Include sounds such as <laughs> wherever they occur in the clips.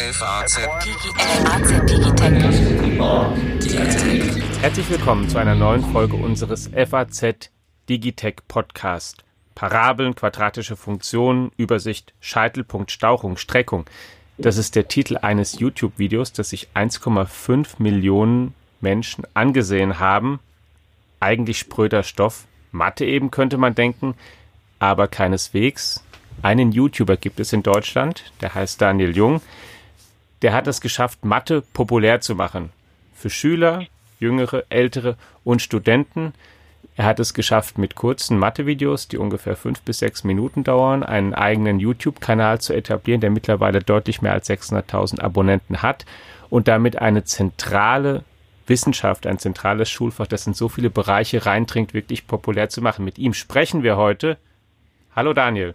FAZ Herzlich willkommen zu einer neuen Folge unseres FAZ Digitech Podcast. Parabeln, quadratische Funktionen, Übersicht, Scheitelpunkt, Stauchung, Streckung. Das ist der Titel eines YouTube-Videos, das sich 1,5 Millionen Menschen angesehen haben. Eigentlich spröder Stoff. Mathe eben könnte man denken, aber keineswegs. Einen YouTuber gibt es in Deutschland, der heißt Daniel Jung. Der hat es geschafft, Mathe populär zu machen. Für Schüler, Jüngere, Ältere und Studenten. Er hat es geschafft, mit kurzen Mathe-Videos, die ungefähr fünf bis sechs Minuten dauern, einen eigenen YouTube-Kanal zu etablieren, der mittlerweile deutlich mehr als 600.000 Abonnenten hat und damit eine zentrale Wissenschaft, ein zentrales Schulfach, das in so viele Bereiche reindringt, wirklich populär zu machen. Mit ihm sprechen wir heute. Hallo Daniel.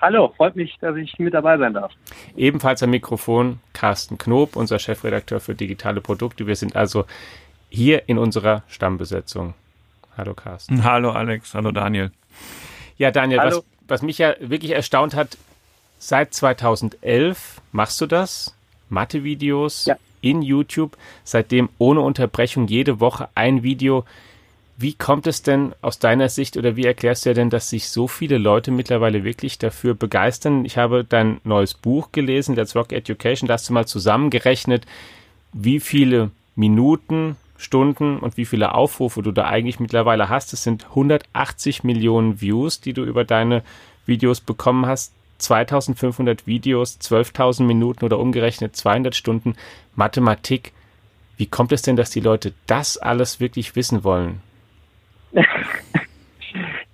Hallo, freut mich, dass ich mit dabei sein darf. Ebenfalls am Mikrofon Carsten Knob, unser Chefredakteur für digitale Produkte. Wir sind also hier in unserer Stammbesetzung. Hallo Carsten. Hallo Alex, hallo Daniel. Ja, Daniel, Hallo. was, was mich ja wirklich erstaunt hat, seit 2011 machst du das, Mathe-Videos Ja. in YouTube, seitdem ohne Unterbrechung jede Woche ein Video. Wie kommt es denn aus deiner Sicht oder wie erklärst du dir denn, dass sich so viele Leute mittlerweile wirklich dafür begeistern? Ich habe dein neues Buch gelesen, Let's Rock Education, da hast du mal zusammengerechnet, wie viele Minuten, Stunden und wie viele Aufrufe du da eigentlich mittlerweile hast. Es sind 180 Millionen Views, die du über deine Videos bekommen hast. 2500 Videos, 12.000 Minuten oder umgerechnet 200 Stunden Mathematik. Wie kommt es denn, dass die Leute das alles wirklich wissen wollen? <laughs>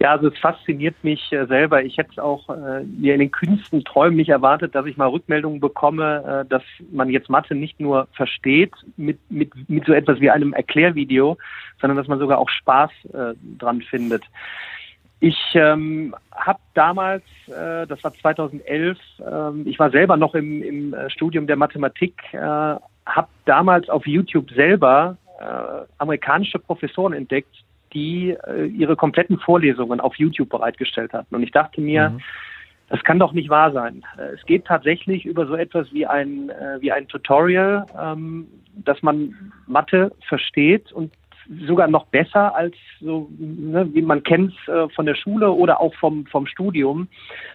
Ja, also es fasziniert mich äh, selber. Ich hätte auch äh, mir in den kühnsten Träumen nicht erwartet, dass ich mal Rückmeldungen bekomme, äh, dass man jetzt Mathe nicht nur versteht mit, mit, mit so etwas wie einem Erklärvideo, sondern dass man sogar auch Spaß äh, dran findet. Ich ähm, habe damals, äh, das war 2011, ähm, ich war selber noch im, im äh, Studium der Mathematik, äh, habe damals auf YouTube selber äh, amerikanische Professoren entdeckt, die äh, ihre kompletten Vorlesungen auf YouTube bereitgestellt hatten. Und ich dachte mir, Mhm. das kann doch nicht wahr sein. Äh, Es geht tatsächlich über so etwas wie ein, äh, wie ein Tutorial, ähm, dass man Mathe versteht und sogar noch besser als so, ne, wie man kennt äh, von der Schule oder auch vom, vom Studium.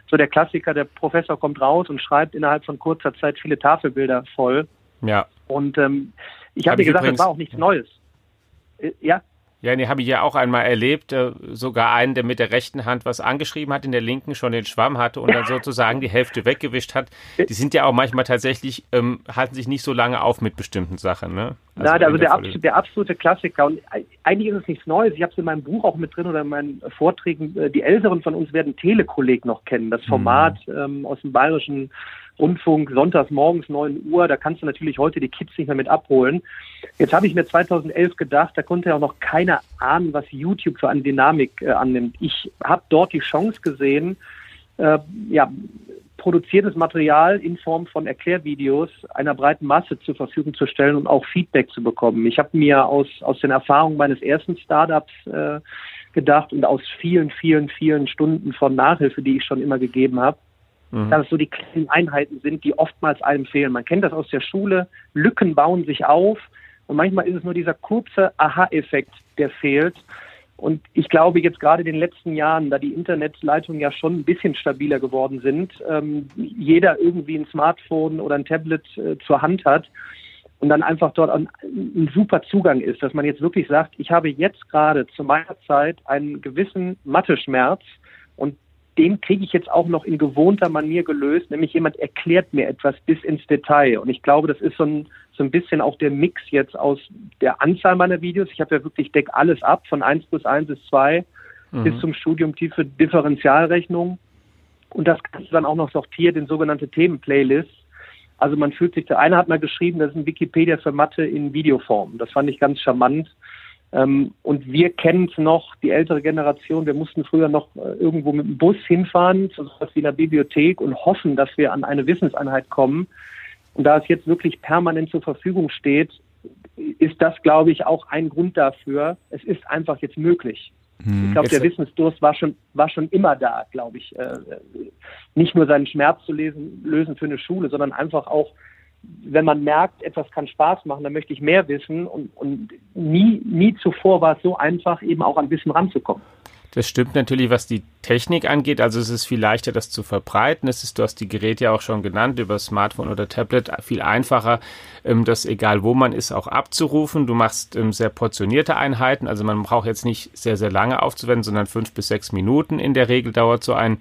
So der Klassiker, der Professor kommt raus und schreibt innerhalb von kurzer Zeit viele Tafelbilder voll. Ja. Und ähm, ich Hab habe ich gesagt, übrigens- das war auch nichts Neues. Ja, Ja, nee, habe ich ja auch einmal erlebt. Äh, sogar einen, der mit der rechten Hand was angeschrieben hat, in der linken schon den Schwamm hatte und dann <laughs> sozusagen die Hälfte weggewischt hat. Die sind ja auch manchmal tatsächlich, ähm, halten sich nicht so lange auf mit bestimmten Sachen. Ne? Nein, in also der, Vorlesung. absolute, der absolute Klassiker. Und ei- eigentlich ist es nichts Neues. Ich habe es in meinem Buch auch mit drin oder in meinen Vorträgen. Äh, Die Älteren von uns werden Telekolleg noch kennen. Das Format ähm, aus dem bayerischen Rundfunk, sonntags morgens 9 Uhr. Da kannst du natürlich heute die Kids nicht mehr mit abholen. Jetzt habe ich mir 2011 gedacht, da konnte ja auch noch keiner ahnen, was YouTube für eine Dynamik äh, annimmt. Ich habe dort die Chance gesehen, äh, ja, produziertes Material in Form von Erklärvideos einer breiten Masse zur Verfügung zu stellen und auch Feedback zu bekommen. Ich habe mir aus, aus den Erfahrungen meines ersten Startups äh, gedacht und aus vielen, vielen, vielen Stunden von Nachhilfe, die ich schon immer gegeben habe, Mhm. dass es so die kleinen Einheiten sind, die oftmals einem fehlen. Man kennt das aus der Schule, Lücken bauen sich auf und manchmal ist es nur dieser kurze Aha-Effekt, der fehlt. Und ich glaube, jetzt gerade in den letzten Jahren, da die Internetleitungen ja schon ein bisschen stabiler geworden sind, ähm, jeder irgendwie ein Smartphone oder ein Tablet äh, zur Hand hat und dann einfach dort ein, ein super Zugang ist, dass man jetzt wirklich sagt, ich habe jetzt gerade zu meiner Zeit einen gewissen Mathe-Schmerz und den kriege ich jetzt auch noch in gewohnter Manier gelöst, nämlich jemand erklärt mir etwas bis ins Detail. Und ich glaube, das ist so ein, so ein bisschen auch der Mix jetzt aus der Anzahl meiner Videos. Ich habe ja wirklich, deck alles ab, von 1 plus 1 bis 2 Mhm. bis zum Studium tiefe Differentialrechnung. Und das kannst du dann auch noch sortiert in sogenannte Themenplaylists. Also man fühlt sich, der eine hat mal geschrieben, das ist ein Wikipedia für Mathe in Videoform. Das fand ich ganz charmant. Ähm, und wir kennen es noch, die ältere Generation, wir mussten früher noch äh, irgendwo mit dem Bus hinfahren, zu sowas wie einer Bibliothek und hoffen, dass wir an eine Wissenseinheit kommen. Und da es jetzt wirklich permanent zur Verfügung steht, ist das, glaube ich, auch ein Grund dafür. Es ist einfach jetzt möglich. Hm. Ich glaube, der Wissensdurst war schon, war schon immer da, glaube ich. Äh, nicht nur seinen Schmerz zu lesen, lösen für eine Schule, sondern einfach auch, wenn man merkt, etwas kann Spaß machen, dann möchte ich mehr wissen und, und nie, nie zuvor war es so einfach, eben auch an Wissen ranzukommen. Das stimmt natürlich, was die Technik angeht. Also es ist viel leichter, das zu verbreiten. Es ist, du hast die Geräte ja auch schon genannt, über Smartphone oder Tablet, viel einfacher, ähm, das egal wo man ist, auch abzurufen. Du machst ähm, sehr portionierte Einheiten. Also man braucht jetzt nicht sehr, sehr lange aufzuwenden, sondern fünf bis sechs Minuten in der Regel dauert so ein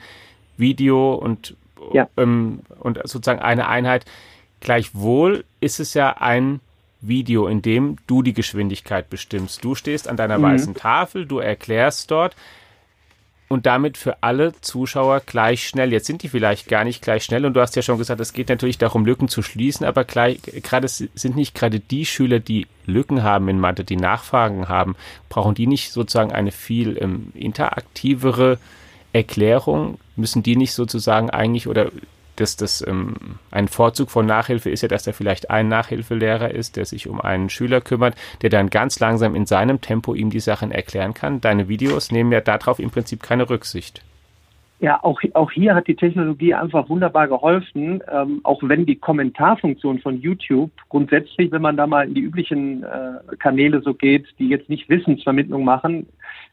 Video und, ja. ähm, und sozusagen eine Einheit. Gleichwohl ist es ja ein Video, in dem du die Geschwindigkeit bestimmst. Du stehst an deiner mhm. weißen Tafel, du erklärst dort, und damit für alle Zuschauer gleich schnell. Jetzt sind die vielleicht gar nicht gleich schnell und du hast ja schon gesagt, es geht natürlich darum, Lücken zu schließen, aber gerade sind nicht gerade die Schüler, die Lücken haben in Mathe, die Nachfragen haben, brauchen die nicht sozusagen eine viel ähm, interaktivere Erklärung? Müssen die nicht sozusagen eigentlich oder dass das ähm, ein Vorzug von Nachhilfe ist ja, dass da vielleicht ein Nachhilfelehrer ist, der sich um einen Schüler kümmert, der dann ganz langsam in seinem Tempo ihm die Sachen erklären kann. Deine Videos nehmen ja darauf im Prinzip keine Rücksicht. Ja, auch, auch hier hat die Technologie einfach wunderbar geholfen, ähm, auch wenn die Kommentarfunktion von YouTube grundsätzlich, wenn man da mal in die üblichen äh, Kanäle so geht, die jetzt nicht Wissensvermittlung machen,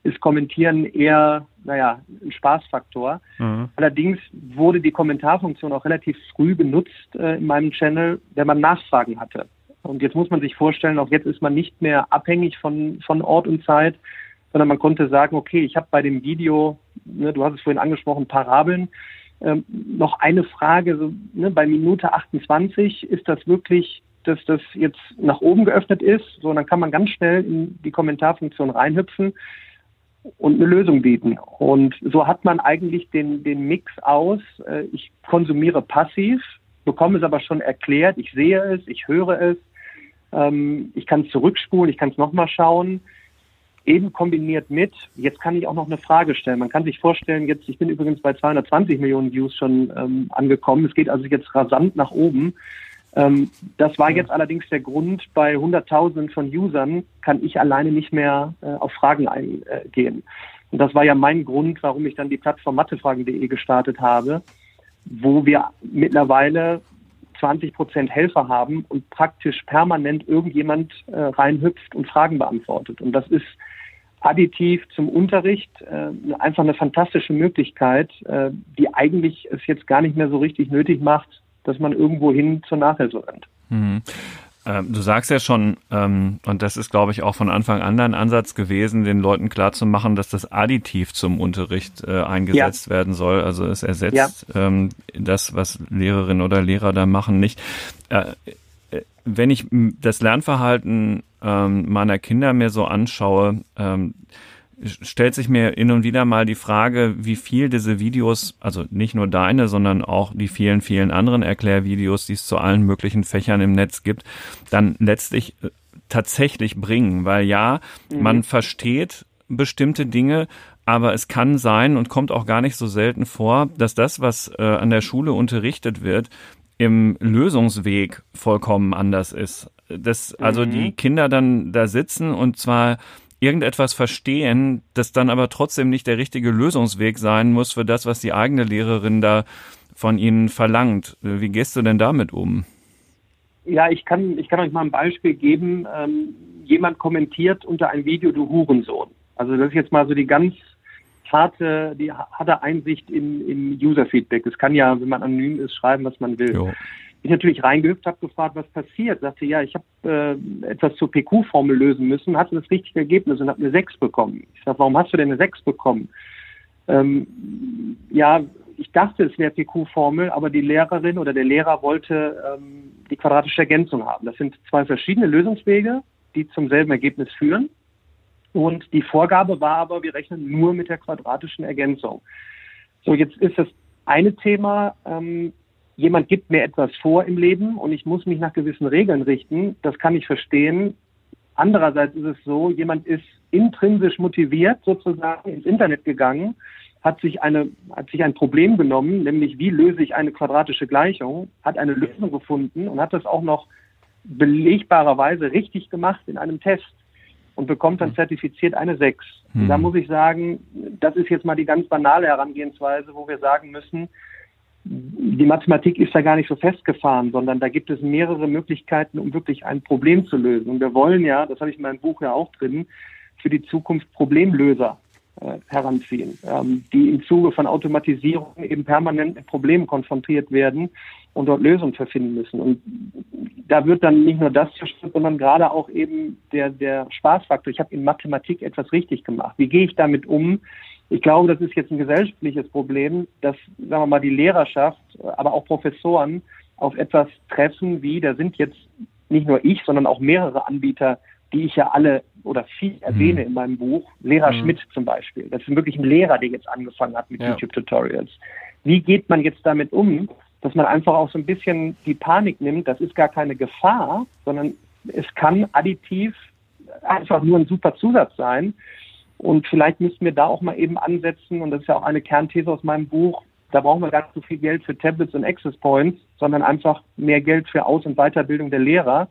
ist Kommentieren eher, naja, ein Spaßfaktor. Mhm. Allerdings wurde die Kommentarfunktion auch relativ früh benutzt äh, in meinem Channel, wenn man Nachfragen hatte. Und jetzt muss man sich vorstellen, auch jetzt ist man nicht mehr abhängig von, von Ort und Zeit, sondern man konnte sagen, okay, ich habe bei dem Video, ne, du hast es vorhin angesprochen, Parabeln, ähm, noch eine Frage, so, ne, bei Minute 28 ist das wirklich, dass das jetzt nach oben geöffnet ist, so, dann kann man ganz schnell in die Kommentarfunktion reinhüpfen und eine Lösung bieten. Und so hat man eigentlich den, den Mix aus, äh, ich konsumiere passiv, bekomme es aber schon erklärt, ich sehe es, ich höre es, ähm, ich kann es zurückspulen, ich kann es nochmal schauen eben kombiniert mit, jetzt kann ich auch noch eine Frage stellen. Man kann sich vorstellen, jetzt, ich bin übrigens bei 220 Millionen Views schon ähm, angekommen. Es geht also jetzt rasant nach oben. Ähm, das war jetzt allerdings der Grund, bei Hunderttausenden von Usern kann ich alleine nicht mehr äh, auf Fragen eingehen. Und das war ja mein Grund, warum ich dann die Plattform mathefragen.de gestartet habe, wo wir mittlerweile 20 Prozent Helfer haben und praktisch permanent irgendjemand äh, reinhüpft und Fragen beantwortet. Und das ist additiv zum Unterricht äh, einfach eine fantastische Möglichkeit, äh, die eigentlich es jetzt gar nicht mehr so richtig nötig macht, dass man irgendwo hin zur Nachhilfe rennt. Mhm. Ähm, du sagst ja schon, ähm, und das ist, glaube ich, auch von Anfang an dein Ansatz gewesen, den Leuten klarzumachen, dass das additiv zum Unterricht äh, eingesetzt ja. werden soll. Also es ersetzt ja. ähm, das, was Lehrerinnen oder Lehrer da machen, nicht. Äh, äh wenn ich das Lernverhalten ähm, meiner Kinder mir so anschaue, ähm, stellt sich mir hin und wieder mal die Frage, wie viel diese Videos, also nicht nur deine, sondern auch die vielen, vielen anderen Erklärvideos, die es zu allen möglichen Fächern im Netz gibt, dann letztlich äh, tatsächlich bringen. Weil ja, mhm. man versteht bestimmte Dinge, aber es kann sein und kommt auch gar nicht so selten vor, dass das, was äh, an der Schule unterrichtet wird, im Lösungsweg vollkommen anders ist. Dass also mhm. die Kinder dann da sitzen und zwar irgendetwas verstehen, das dann aber trotzdem nicht der richtige Lösungsweg sein muss für das, was die eigene Lehrerin da von ihnen verlangt. Wie gehst du denn damit um? Ja, ich kann, ich kann euch mal ein Beispiel geben. Ähm, jemand kommentiert unter ein Video, du Hurensohn. Also das ist jetzt mal so die ganz harte, die harte Einsicht in, in User-Feedback. Es kann ja, wenn man anonym ist, schreiben, was man will. Jo ich natürlich reingehüpft, habe gefragt, was passiert. Sagte, ja, ich habe äh, etwas zur PQ-Formel lösen müssen, hatte das richtige Ergebnis und habe eine 6 bekommen. Ich sage, warum hast du denn eine 6 bekommen? Ähm, ja, ich dachte, es wäre PQ-Formel, aber die Lehrerin oder der Lehrer wollte ähm, die quadratische Ergänzung haben. Das sind zwei verschiedene Lösungswege, die zum selben Ergebnis führen. Und die Vorgabe war aber, wir rechnen nur mit der quadratischen Ergänzung. So, jetzt ist das eine Thema, ähm, jemand gibt mir etwas vor im Leben und ich muss mich nach gewissen Regeln richten, das kann ich verstehen. Andererseits ist es so, jemand ist intrinsisch motiviert sozusagen ins Internet gegangen, hat sich eine, hat sich ein Problem genommen, nämlich wie löse ich eine quadratische Gleichung, hat eine Lösung gefunden und hat das auch noch belegbarerweise richtig gemacht in einem Test. Und bekommt dann zertifiziert eine 6. Mhm. Da muss ich sagen, das ist jetzt mal die ganz banale Herangehensweise, wo wir sagen müssen, die Mathematik ist da gar nicht so festgefahren, sondern da gibt es mehrere Möglichkeiten, um wirklich ein Problem zu lösen. Und wir wollen ja, das habe ich in meinem Buch ja auch drin, für die Zukunft Problemlöser äh, heranziehen, ähm, die im Zuge von Automatisierung eben permanent mit Problemen konfrontiert werden und dort Lösungen für finden müssen. Und da wird dann nicht nur das zerstört, sondern gerade auch eben der, der Spaßfaktor. Ich habe in Mathematik etwas richtig gemacht. Wie gehe ich damit um? Ich glaube, das ist jetzt ein gesellschaftliches Problem, dass, sagen wir mal, die Lehrerschaft, aber auch Professoren auf etwas treffen, wie, da sind jetzt nicht nur ich, sondern auch mehrere Anbieter, die ich ja alle oder viel erwähne mhm. in meinem Buch. Lehrer mhm. Schmidt zum Beispiel. Das ist wirklich ein Lehrer, der jetzt angefangen hat mit ja. YouTube-Tutorials. Wie geht man jetzt damit um, dass man einfach auch so ein bisschen die Panik nimmt? Das ist gar keine Gefahr, sondern es kann additiv einfach nur ein super Zusatz sein. Und vielleicht müssten wir da auch mal eben ansetzen, und das ist ja auch eine Kernthese aus meinem Buch, da brauchen wir gar nicht so viel Geld für Tablets und Access Points, sondern einfach mehr Geld für Aus- und Weiterbildung der Lehrer,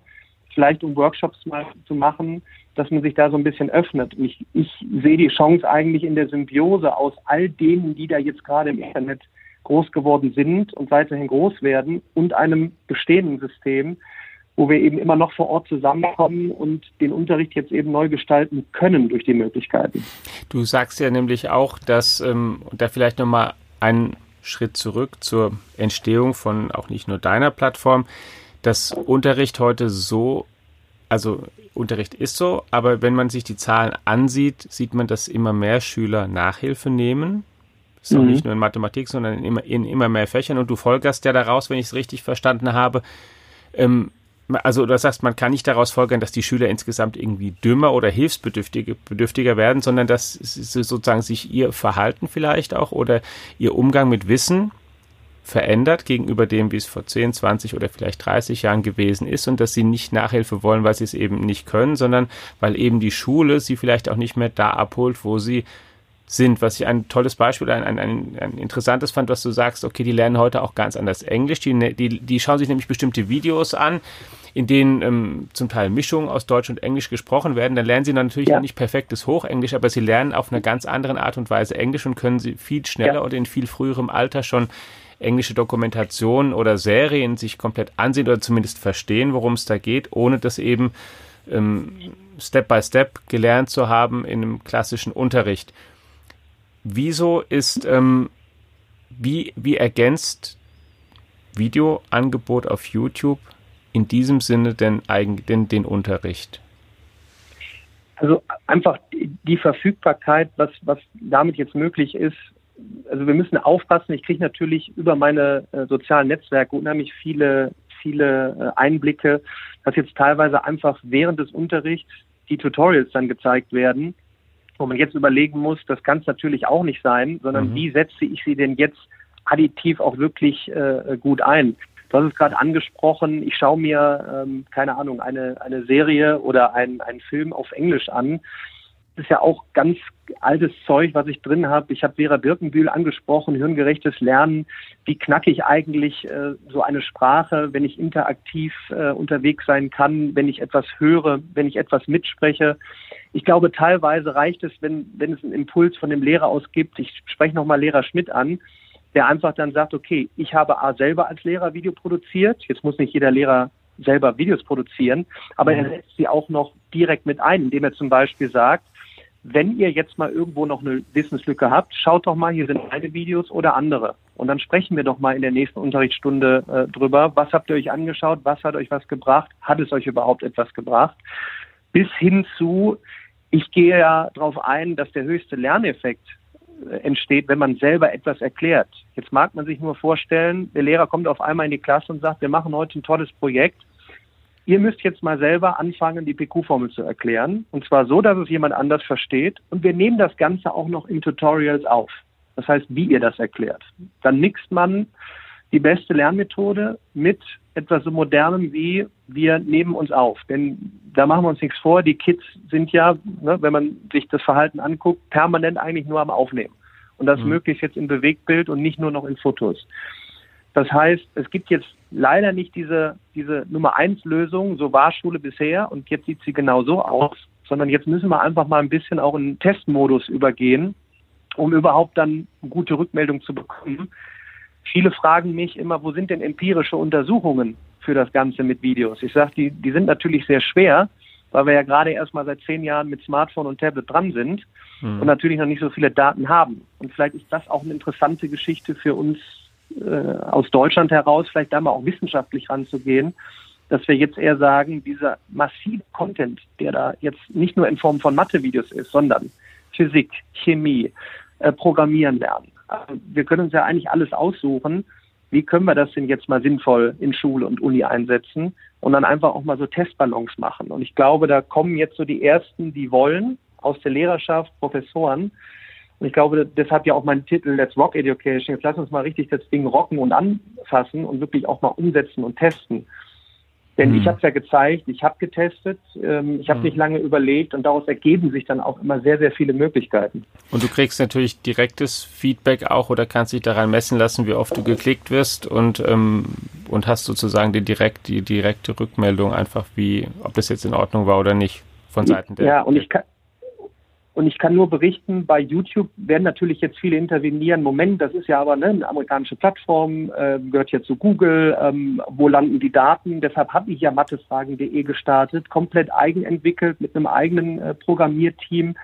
vielleicht um Workshops mal zu machen, dass man sich da so ein bisschen öffnet. Ich, ich sehe die Chance eigentlich in der Symbiose aus all denen, die da jetzt gerade im Internet groß geworden sind und weiterhin groß werden und einem bestehenden System, wo wir eben immer noch vor Ort zusammenkommen und den Unterricht jetzt eben neu gestalten können durch die Möglichkeiten. Du sagst ja nämlich auch, dass ähm, da vielleicht nochmal einen Schritt zurück zur Entstehung von auch nicht nur deiner Plattform, dass Unterricht heute so, also Unterricht ist so, aber wenn man sich die Zahlen ansieht, sieht man, dass immer mehr Schüler Nachhilfe nehmen. Ist mhm. auch nicht nur in Mathematik, sondern in immer, in immer mehr Fächern. Und du folgerst ja daraus, wenn ich es richtig verstanden habe, ähm, also du sagst, man kann nicht daraus folgern, dass die Schüler insgesamt irgendwie dümmer oder hilfsbedürftiger werden, sondern dass sozusagen sich ihr Verhalten vielleicht auch oder ihr Umgang mit Wissen verändert gegenüber dem, wie es vor 10, 20 oder vielleicht 30 Jahren gewesen ist und dass sie nicht Nachhilfe wollen, weil sie es eben nicht können, sondern weil eben die Schule sie vielleicht auch nicht mehr da abholt, wo sie sind, was ich ein tolles Beispiel, ein, ein, ein, ein interessantes fand, was du sagst, okay, die lernen heute auch ganz anders Englisch, die, ne, die, die schauen sich nämlich bestimmte Videos an, in denen ähm, zum Teil Mischungen aus Deutsch und Englisch gesprochen werden, dann lernen sie dann natürlich ja. nicht perfektes Hochenglisch, aber sie lernen auf eine ganz andere Art und Weise Englisch und können sie viel schneller ja. und in viel früherem Alter schon englische Dokumentationen oder Serien sich komplett ansehen oder zumindest verstehen, worum es da geht, ohne das eben ähm, Step by Step gelernt zu haben in einem klassischen Unterricht. Wieso ist, ähm, wie, wie ergänzt Videoangebot auf YouTube in diesem Sinne denn eigentlich den, den Unterricht? Also einfach die Verfügbarkeit, was, was damit jetzt möglich ist. Also wir müssen aufpassen. Ich kriege natürlich über meine äh, sozialen Netzwerke unheimlich viele, viele äh, Einblicke, dass jetzt teilweise einfach während des Unterrichts die Tutorials dann gezeigt werden wo man jetzt überlegen muss, das kann es natürlich auch nicht sein, sondern mhm. wie setze ich sie denn jetzt additiv auch wirklich äh, gut ein? Du hast es gerade angesprochen, ich schaue mir, ähm, keine Ahnung, eine, eine Serie oder einen Film auf Englisch an. Das ist ja auch ganz altes Zeug, was ich drin habe. Ich habe Vera Birkenbühl angesprochen, hirngerechtes Lernen. Wie knacke ich eigentlich äh, so eine Sprache, wenn ich interaktiv äh, unterwegs sein kann, wenn ich etwas höre, wenn ich etwas mitspreche? Ich glaube, teilweise reicht es, wenn, wenn es einen Impuls von dem Lehrer aus gibt. Ich spreche nochmal Lehrer Schmidt an, der einfach dann sagt, okay, ich habe A selber als Lehrer Video produziert. Jetzt muss nicht jeder Lehrer selber Videos produzieren, aber er setzt sie auch noch direkt mit ein, indem er zum Beispiel sagt, wenn ihr jetzt mal irgendwo noch eine Wissenslücke habt, schaut doch mal, hier sind meine Videos oder andere. Und dann sprechen wir doch mal in der nächsten Unterrichtsstunde äh, drüber. Was habt ihr euch angeschaut? Was hat euch was gebracht? Hat es euch überhaupt etwas gebracht? Bis hin zu, ich gehe ja darauf ein, dass der höchste Lerneffekt äh, entsteht, wenn man selber etwas erklärt. Jetzt mag man sich nur vorstellen, der Lehrer kommt auf einmal in die Klasse und sagt, wir machen heute ein tolles Projekt. Ihr müsst jetzt mal selber anfangen, die PQ-Formel zu erklären. Und zwar so, dass es jemand anders versteht. Und wir nehmen das Ganze auch noch in Tutorials auf. Das heißt, wie ihr das erklärt. Dann mixt man die beste Lernmethode mit etwas so Modernem wie wir nehmen uns auf. Denn da machen wir uns nichts vor. Die Kids sind ja, ne, wenn man sich das Verhalten anguckt, permanent eigentlich nur am Aufnehmen. Und das mhm. möglichst jetzt in Bewegtbild und nicht nur noch in Fotos. Das heißt, es gibt jetzt leider nicht diese, diese Nummer eins Lösung, so war Schule bisher und jetzt sieht sie genau so aus, sondern jetzt müssen wir einfach mal ein bisschen auch in Testmodus übergehen, um überhaupt dann gute Rückmeldung zu bekommen. Viele fragen mich immer, wo sind denn empirische Untersuchungen für das Ganze mit Videos? Ich sage, die, die sind natürlich sehr schwer, weil wir ja gerade erst mal seit zehn Jahren mit Smartphone und Tablet dran sind mhm. und natürlich noch nicht so viele Daten haben. Und vielleicht ist das auch eine interessante Geschichte für uns äh, aus Deutschland heraus, vielleicht da mal auch wissenschaftlich ranzugehen, dass wir jetzt eher sagen, dieser massive Content, der da jetzt nicht nur in Form von Mathe-Videos ist, sondern Physik, Chemie, äh, Programmieren lernen. Also wir können uns ja eigentlich alles aussuchen. Wie können wir das denn jetzt mal sinnvoll in Schule und Uni einsetzen und dann einfach auch mal so Testballons machen? Und ich glaube, da kommen jetzt so die ersten, die wollen, aus der Lehrerschaft, Professoren, und ich glaube, deshalb ja auch mein Titel Let's Rock Education. Jetzt lass uns mal richtig das Ding rocken und anfassen und wirklich auch mal umsetzen und testen. Denn mhm. ich habe es ja gezeigt, ich habe getestet, ähm, ich habe mhm. nicht lange überlegt und daraus ergeben sich dann auch immer sehr, sehr viele Möglichkeiten. Und du kriegst natürlich direktes Feedback auch oder kannst dich daran messen lassen, wie oft du geklickt wirst und, ähm, und hast sozusagen die, direkt, die direkte Rückmeldung einfach, wie, ob das jetzt in Ordnung war oder nicht von Seiten der. Ja, und ich kann, und ich kann nur berichten, bei YouTube werden natürlich jetzt viele intervenieren. Moment, das ist ja aber ne, eine amerikanische Plattform, äh, gehört ja zu Google. Ähm, wo landen die Daten? Deshalb habe ich ja mathefragen.de gestartet, komplett eigenentwickelt mit einem eigenen äh, Programmierteam.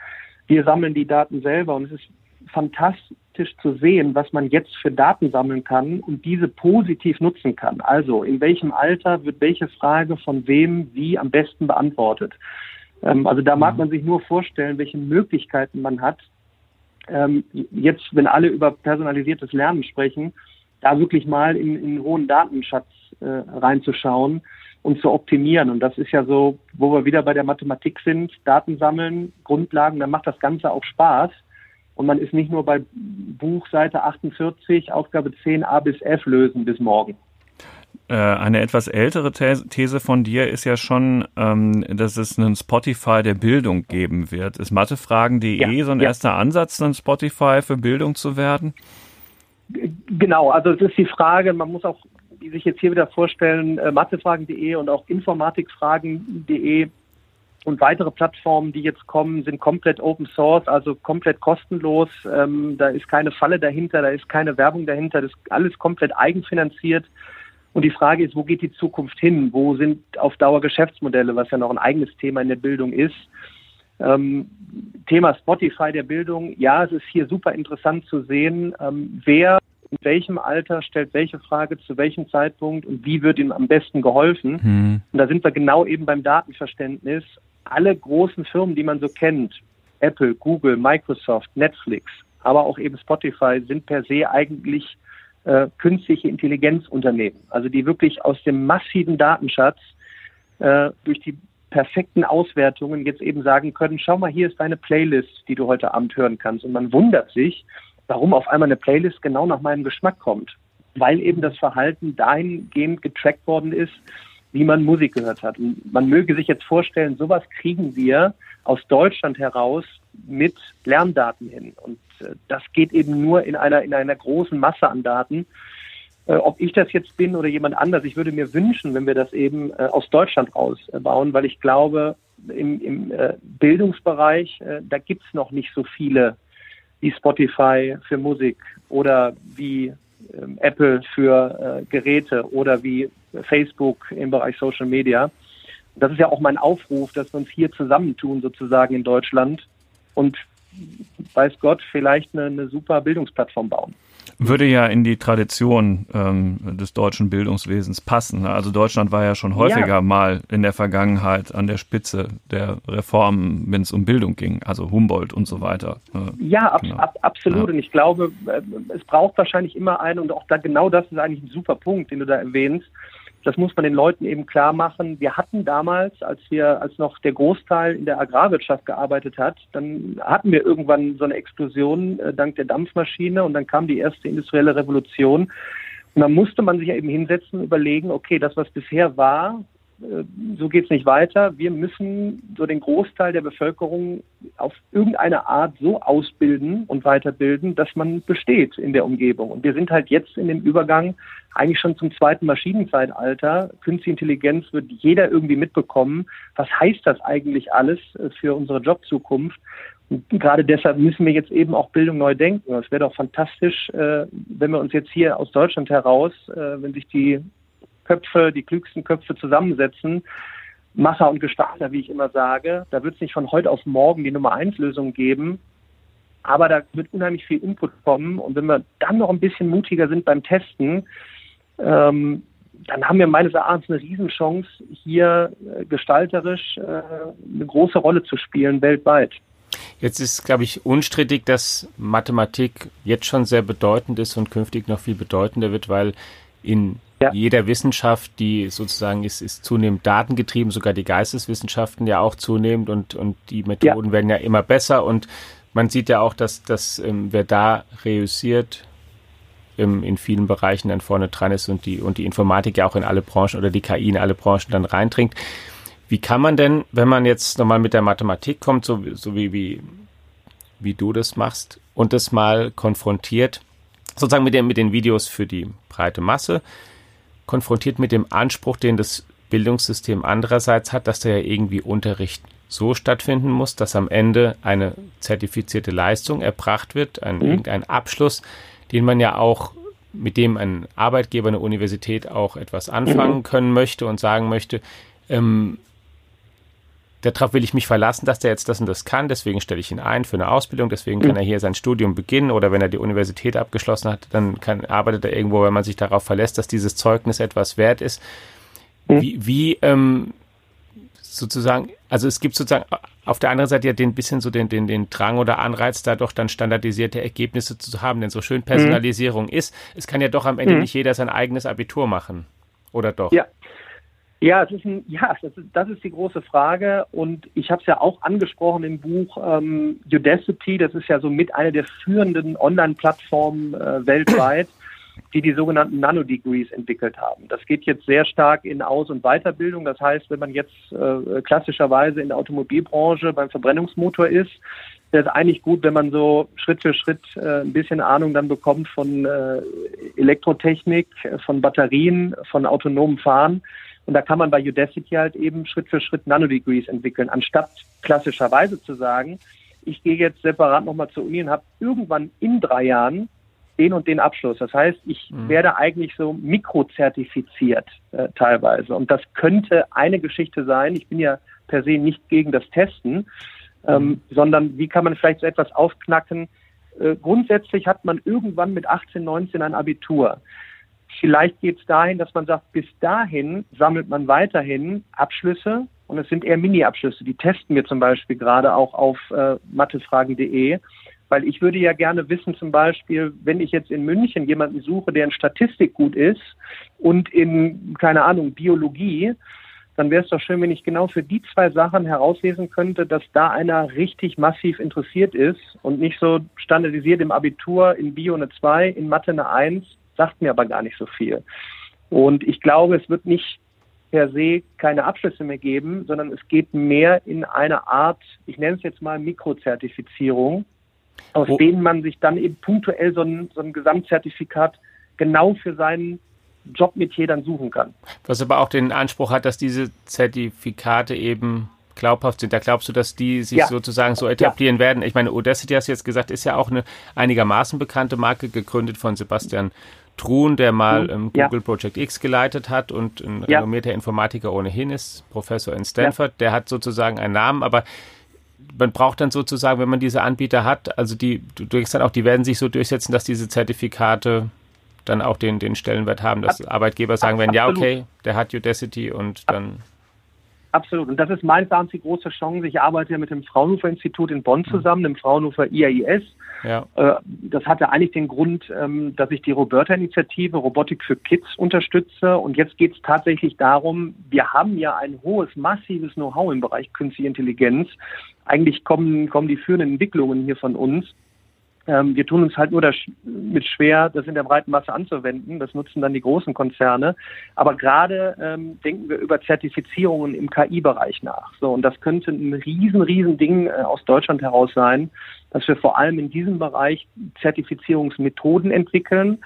Wir sammeln die Daten selber und es ist fantastisch zu sehen, was man jetzt für Daten sammeln kann und diese positiv nutzen kann. Also in welchem Alter wird welche Frage von wem wie am besten beantwortet. Ähm, also da mag mhm. man sich nur vorstellen, welche Möglichkeiten man hat, ähm, jetzt, wenn alle über personalisiertes Lernen sprechen, da wirklich mal in, in einen hohen Datenschatz äh, reinzuschauen und zu optimieren. Und das ist ja so, wo wir wieder bei der Mathematik sind, Daten sammeln, Grundlagen, dann macht das Ganze auch Spaß. Und man ist nicht nur bei Buch Seite 48, Aufgabe 10 A bis F lösen bis morgen. Äh, eine etwas ältere These von dir ist ja schon, ähm, dass es einen Spotify der Bildung geben wird. Ist mathefragen.de ja, so ein ja. erster Ansatz, ein Spotify für Bildung zu werden? Genau, also es ist die Frage, man muss auch sich jetzt hier wieder vorstellen, äh, mathefragen.de und auch informatikfragen.de und weitere Plattformen, die jetzt kommen, sind komplett Open Source, also komplett kostenlos. Ähm, da ist keine Falle dahinter, da ist keine Werbung dahinter, das ist alles komplett eigenfinanziert. Und die Frage ist, wo geht die Zukunft hin? Wo sind auf Dauer Geschäftsmodelle, was ja noch ein eigenes Thema in der Bildung ist? Ähm, Thema Spotify der Bildung. Ja, es ist hier super interessant zu sehen, ähm, wer in welchem Alter stellt welche Frage zu welchem Zeitpunkt und wie wird ihm am besten geholfen. Mhm. Und da sind wir genau eben beim Datenverständnis. Alle großen Firmen, die man so kennt, Apple, Google, Microsoft, Netflix, aber auch eben Spotify, sind per se eigentlich äh, künstliche Intelligenzunternehmen, also die wirklich aus dem massiven Datenschatz äh, durch die perfekten Auswertungen jetzt eben sagen können, schau mal, hier ist deine Playlist, die du heute Abend hören kannst. Und man wundert sich, warum auf einmal eine Playlist genau nach meinem Geschmack kommt, weil eben das Verhalten dahingehend getrackt worden ist, wie man Musik gehört hat. Und man möge sich jetzt vorstellen, sowas kriegen wir aus Deutschland heraus mit Lerndaten hin. Und äh, das geht eben nur in einer, in einer großen Masse an Daten. Äh, ob ich das jetzt bin oder jemand anders, ich würde mir wünschen, wenn wir das eben äh, aus Deutschland rausbauen, weil ich glaube, im, im Bildungsbereich, da gibt es noch nicht so viele wie Spotify für Musik oder wie Apple für Geräte oder wie Facebook im Bereich Social Media. Das ist ja auch mein Aufruf, dass wir uns hier zusammentun, sozusagen in Deutschland und weiß Gott, vielleicht eine, eine super Bildungsplattform bauen würde ja in die Tradition ähm, des deutschen Bildungswesens passen. Also Deutschland war ja schon häufiger ja. mal in der Vergangenheit an der Spitze der Reformen, wenn es um Bildung ging, also Humboldt und so weiter. Äh, ja, ab, genau. ab, absolut. Ja. Und ich glaube, äh, es braucht wahrscheinlich immer einen, und auch da genau das ist eigentlich ein super Punkt, den du da erwähnst, das muss man den Leuten eben klar machen. Wir hatten damals, als wir, als noch der Großteil in der Agrarwirtschaft gearbeitet hat, dann hatten wir irgendwann so eine Explosion äh, dank der Dampfmaschine und dann kam die erste industrielle Revolution. Und dann musste man sich eben hinsetzen und überlegen, okay, das, was bisher war, so geht es nicht weiter. Wir müssen so den Großteil der Bevölkerung auf irgendeine Art so ausbilden und weiterbilden, dass man besteht in der Umgebung. Und wir sind halt jetzt in dem Übergang eigentlich schon zum zweiten Maschinenzeitalter. Künstliche Intelligenz wird jeder irgendwie mitbekommen. Was heißt das eigentlich alles äh, für unsere Jobzukunft? Und gerade deshalb müssen wir jetzt eben auch Bildung neu denken. Es wäre doch fantastisch, äh, wenn wir uns jetzt hier aus Deutschland heraus, wenn sich die Köpfe, die klügsten Köpfe zusammensetzen. Macher und Gestalter, wie ich immer sage. Da wird es nicht von heute auf morgen die Nummer eins Lösung geben. Aber da wird unheimlich viel Input kommen. Und wenn wir dann noch ein bisschen mutiger sind beim Testen, ähm, dann haben wir meines Erachtens eine Riesenchance, hier äh, gestalterisch äh, eine große Rolle zu spielen weltweit. Jetzt ist, glaube ich, unstrittig, dass Mathematik jetzt schon sehr bedeutend ist und künftig noch viel bedeutender wird, weil in ja. jeder Wissenschaft, die sozusagen ist, ist zunehmend datengetrieben, sogar die Geisteswissenschaften ja auch zunehmend und, und die Methoden ja. werden ja immer besser und man sieht ja auch, dass, dass ähm, wer da reüssiert, ähm, in vielen Bereichen dann vorne dran ist und die, und die Informatik ja auch in alle Branchen oder die KI in alle Branchen dann reindringt. Wie kann man denn, wenn man jetzt nochmal mit der Mathematik kommt, so, so wie, wie, wie du das machst und das mal konfrontiert, sozusagen mit den, mit den Videos für die breite Masse, konfrontiert mit dem Anspruch, den das Bildungssystem andererseits hat, dass da ja irgendwie Unterricht so stattfinden muss, dass am Ende eine zertifizierte Leistung erbracht wird, ein, mhm. irgendein Abschluss, den man ja auch, mit dem ein Arbeitgeber, eine Universität auch etwas anfangen mhm. können möchte und sagen möchte, ähm, darauf will ich mich verlassen, dass der jetzt das und das kann, deswegen stelle ich ihn ein für eine Ausbildung, deswegen kann mhm. er hier sein Studium beginnen oder wenn er die Universität abgeschlossen hat, dann kann, arbeitet er irgendwo, wenn man sich darauf verlässt, dass dieses Zeugnis etwas wert ist. Mhm. Wie, wie ähm, sozusagen, also es gibt sozusagen auf der anderen Seite ja den bisschen so den, den, den Drang oder Anreiz, da doch dann standardisierte Ergebnisse zu haben, denn so schön Personalisierung mhm. ist, es kann ja doch am Ende mhm. nicht jeder sein eigenes Abitur machen. Oder doch? Ja, ja, es ist ein, ja, das ist, das ist die große Frage und ich habe es ja auch angesprochen im Buch ähm, Udacity. Das ist ja so mit einer der führenden Online-Plattformen äh, weltweit, die die sogenannten Nanodegrees entwickelt haben. Das geht jetzt sehr stark in Aus- und Weiterbildung. Das heißt, wenn man jetzt äh, klassischerweise in der Automobilbranche beim Verbrennungsmotor ist, wäre es eigentlich gut, wenn man so Schritt für Schritt äh, ein bisschen Ahnung dann bekommt von äh, Elektrotechnik, von Batterien, von autonomem Fahren und da kann man bei Udacity halt eben Schritt für Schritt Nanodegrees entwickeln, anstatt klassischerweise zu sagen, ich gehe jetzt separat nochmal zur Uni und habe irgendwann in drei Jahren den und den Abschluss. Das heißt, ich mhm. werde eigentlich so mikrozertifiziert äh, teilweise. Und das könnte eine Geschichte sein. Ich bin ja per se nicht gegen das Testen, ähm, mhm. sondern wie kann man vielleicht so etwas aufknacken? Äh, grundsätzlich hat man irgendwann mit 18, 19 ein Abitur. Vielleicht geht es dahin, dass man sagt, bis dahin sammelt man weiterhin Abschlüsse und es sind eher Mini-Abschlüsse. Die testen wir zum Beispiel gerade auch auf äh, mathefragen.de, weil ich würde ja gerne wissen, zum Beispiel, wenn ich jetzt in München jemanden suche, der in Statistik gut ist und in, keine Ahnung, Biologie, dann wäre es doch schön, wenn ich genau für die zwei Sachen herauslesen könnte, dass da einer richtig massiv interessiert ist und nicht so standardisiert im Abitur in Bio eine 2, in Mathe eine 1 sagt mir aber gar nicht so viel. Und ich glaube, es wird nicht per se keine Abschlüsse mehr geben, sondern es geht mehr in eine Art, ich nenne es jetzt mal Mikrozertifizierung, aus oh. denen man sich dann eben punktuell so ein, so ein Gesamtzertifikat genau für seinen Jobmetier dann suchen kann. Was aber auch den Anspruch hat, dass diese Zertifikate eben glaubhaft sind. Da glaubst du, dass die sich ja. sozusagen so etablieren ja. werden? Ich meine, Audacity hast du jetzt gesagt, ist ja auch eine einigermaßen bekannte Marke, gegründet von Sebastian Truhn, der mal ähm, Google ja. Project X geleitet hat und ein ja. renommierter Informatiker ohnehin ist, Professor in Stanford, ja. der hat sozusagen einen Namen, aber man braucht dann sozusagen, wenn man diese Anbieter hat, also die, du denkst dann auch, die werden sich so durchsetzen, dass diese Zertifikate dann auch den, den Stellenwert haben, dass Ab, Arbeitgeber sagen werden, ja, okay, der hat Udacity und dann. Absolut. Und das ist meines Erachtens die große Chance. Ich arbeite ja mit dem Fraunhofer Institut in Bonn zusammen, dem Fraunhofer IAIS. Ja. Äh, das hatte eigentlich den Grund, ähm, dass ich die Roberta-Initiative Robotik für Kids unterstütze. Und jetzt geht es tatsächlich darum, wir haben ja ein hohes, massives Know-how im Bereich künstliche Intelligenz. Eigentlich kommen, kommen die führenden Entwicklungen hier von uns. Ähm, wir tun uns halt nur damit schwer, das in der breiten Masse anzuwenden. Das nutzen dann die großen Konzerne. Aber gerade ähm, denken wir über Zertifizierungen im KI-Bereich nach. So, und das könnte ein riesen, riesen Ding äh, aus Deutschland heraus sein, dass wir vor allem in diesem Bereich Zertifizierungsmethoden entwickeln,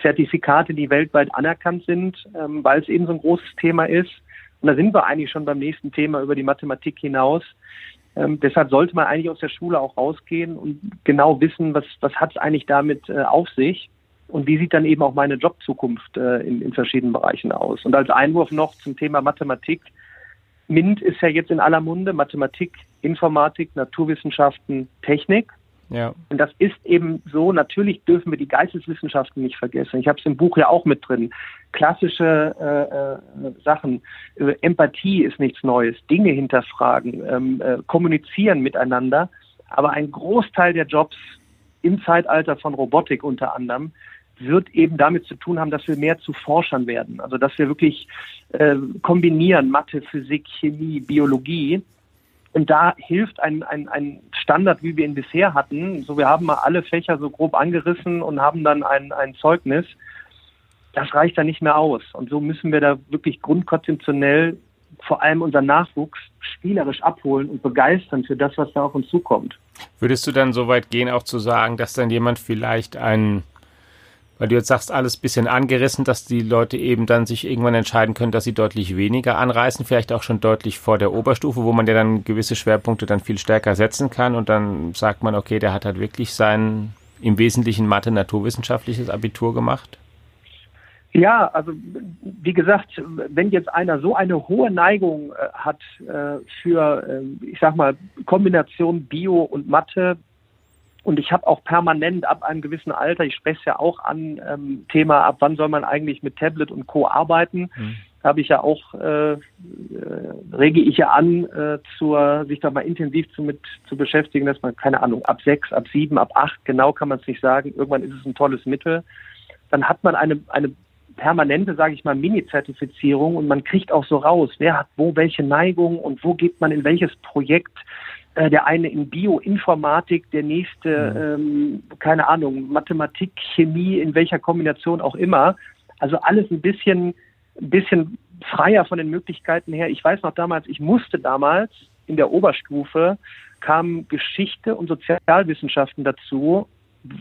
Zertifikate, die weltweit anerkannt sind, ähm, weil es eben so ein großes Thema ist. Und da sind wir eigentlich schon beim nächsten Thema über die Mathematik hinaus. Ähm, deshalb sollte man eigentlich aus der Schule auch rausgehen und genau wissen, was, was hat es eigentlich damit äh, auf sich und wie sieht dann eben auch meine Jobzukunft äh, in, in verschiedenen Bereichen aus. Und als Einwurf noch zum Thema Mathematik. MINT ist ja jetzt in aller Munde Mathematik, Informatik, Naturwissenschaften, Technik. Ja. Und das ist eben so, natürlich dürfen wir die Geisteswissenschaften nicht vergessen. Ich habe es im Buch ja auch mit drin. Klassische äh, äh, Sachen, äh, Empathie ist nichts Neues, Dinge hinterfragen, ähm, äh, kommunizieren miteinander. Aber ein Großteil der Jobs im Zeitalter von Robotik unter anderem wird eben damit zu tun haben, dass wir mehr zu Forschern werden. Also dass wir wirklich äh, kombinieren Mathe, Physik, Chemie, Biologie und da hilft ein, ein, ein Standard, wie wir ihn bisher hatten. So, wir haben mal alle Fächer so grob angerissen und haben dann ein, ein Zeugnis. Das reicht da nicht mehr aus. Und so müssen wir da wirklich grundkonzeptionell vor allem unseren Nachwuchs spielerisch abholen und begeistern für das, was da auf uns zukommt. Würdest du dann so weit gehen, auch zu sagen, dass dann jemand vielleicht einen weil du jetzt sagst, alles bisschen angerissen, dass die Leute eben dann sich irgendwann entscheiden können, dass sie deutlich weniger anreißen, vielleicht auch schon deutlich vor der Oberstufe, wo man ja dann gewisse Schwerpunkte dann viel stärker setzen kann und dann sagt man, okay, der hat halt wirklich sein im Wesentlichen Mathe-naturwissenschaftliches Abitur gemacht? Ja, also wie gesagt, wenn jetzt einer so eine hohe Neigung äh, hat äh, für, äh, ich sag mal, Kombination Bio und Mathe, und ich habe auch permanent ab einem gewissen Alter, ich spreche es ja auch an, ähm, Thema, ab wann soll man eigentlich mit Tablet und Co. arbeiten, mhm. habe ich ja auch, äh, äh, rege ich ja an, äh, zur, sich da mal intensiv zu, mit, zu beschäftigen, dass man, keine Ahnung, ab sechs, ab sieben, ab acht, genau kann man es nicht sagen, irgendwann ist es ein tolles Mittel. Dann hat man eine, eine permanente, sage ich mal, Mini-Zertifizierung und man kriegt auch so raus, wer hat wo welche Neigung und wo geht man in welches Projekt der eine in Bioinformatik, der nächste, mhm. ähm, keine Ahnung, Mathematik, Chemie, in welcher Kombination auch immer. Also alles ein bisschen, ein bisschen freier von den Möglichkeiten her. Ich weiß noch damals, ich musste damals in der Oberstufe kamen Geschichte und Sozialwissenschaften dazu,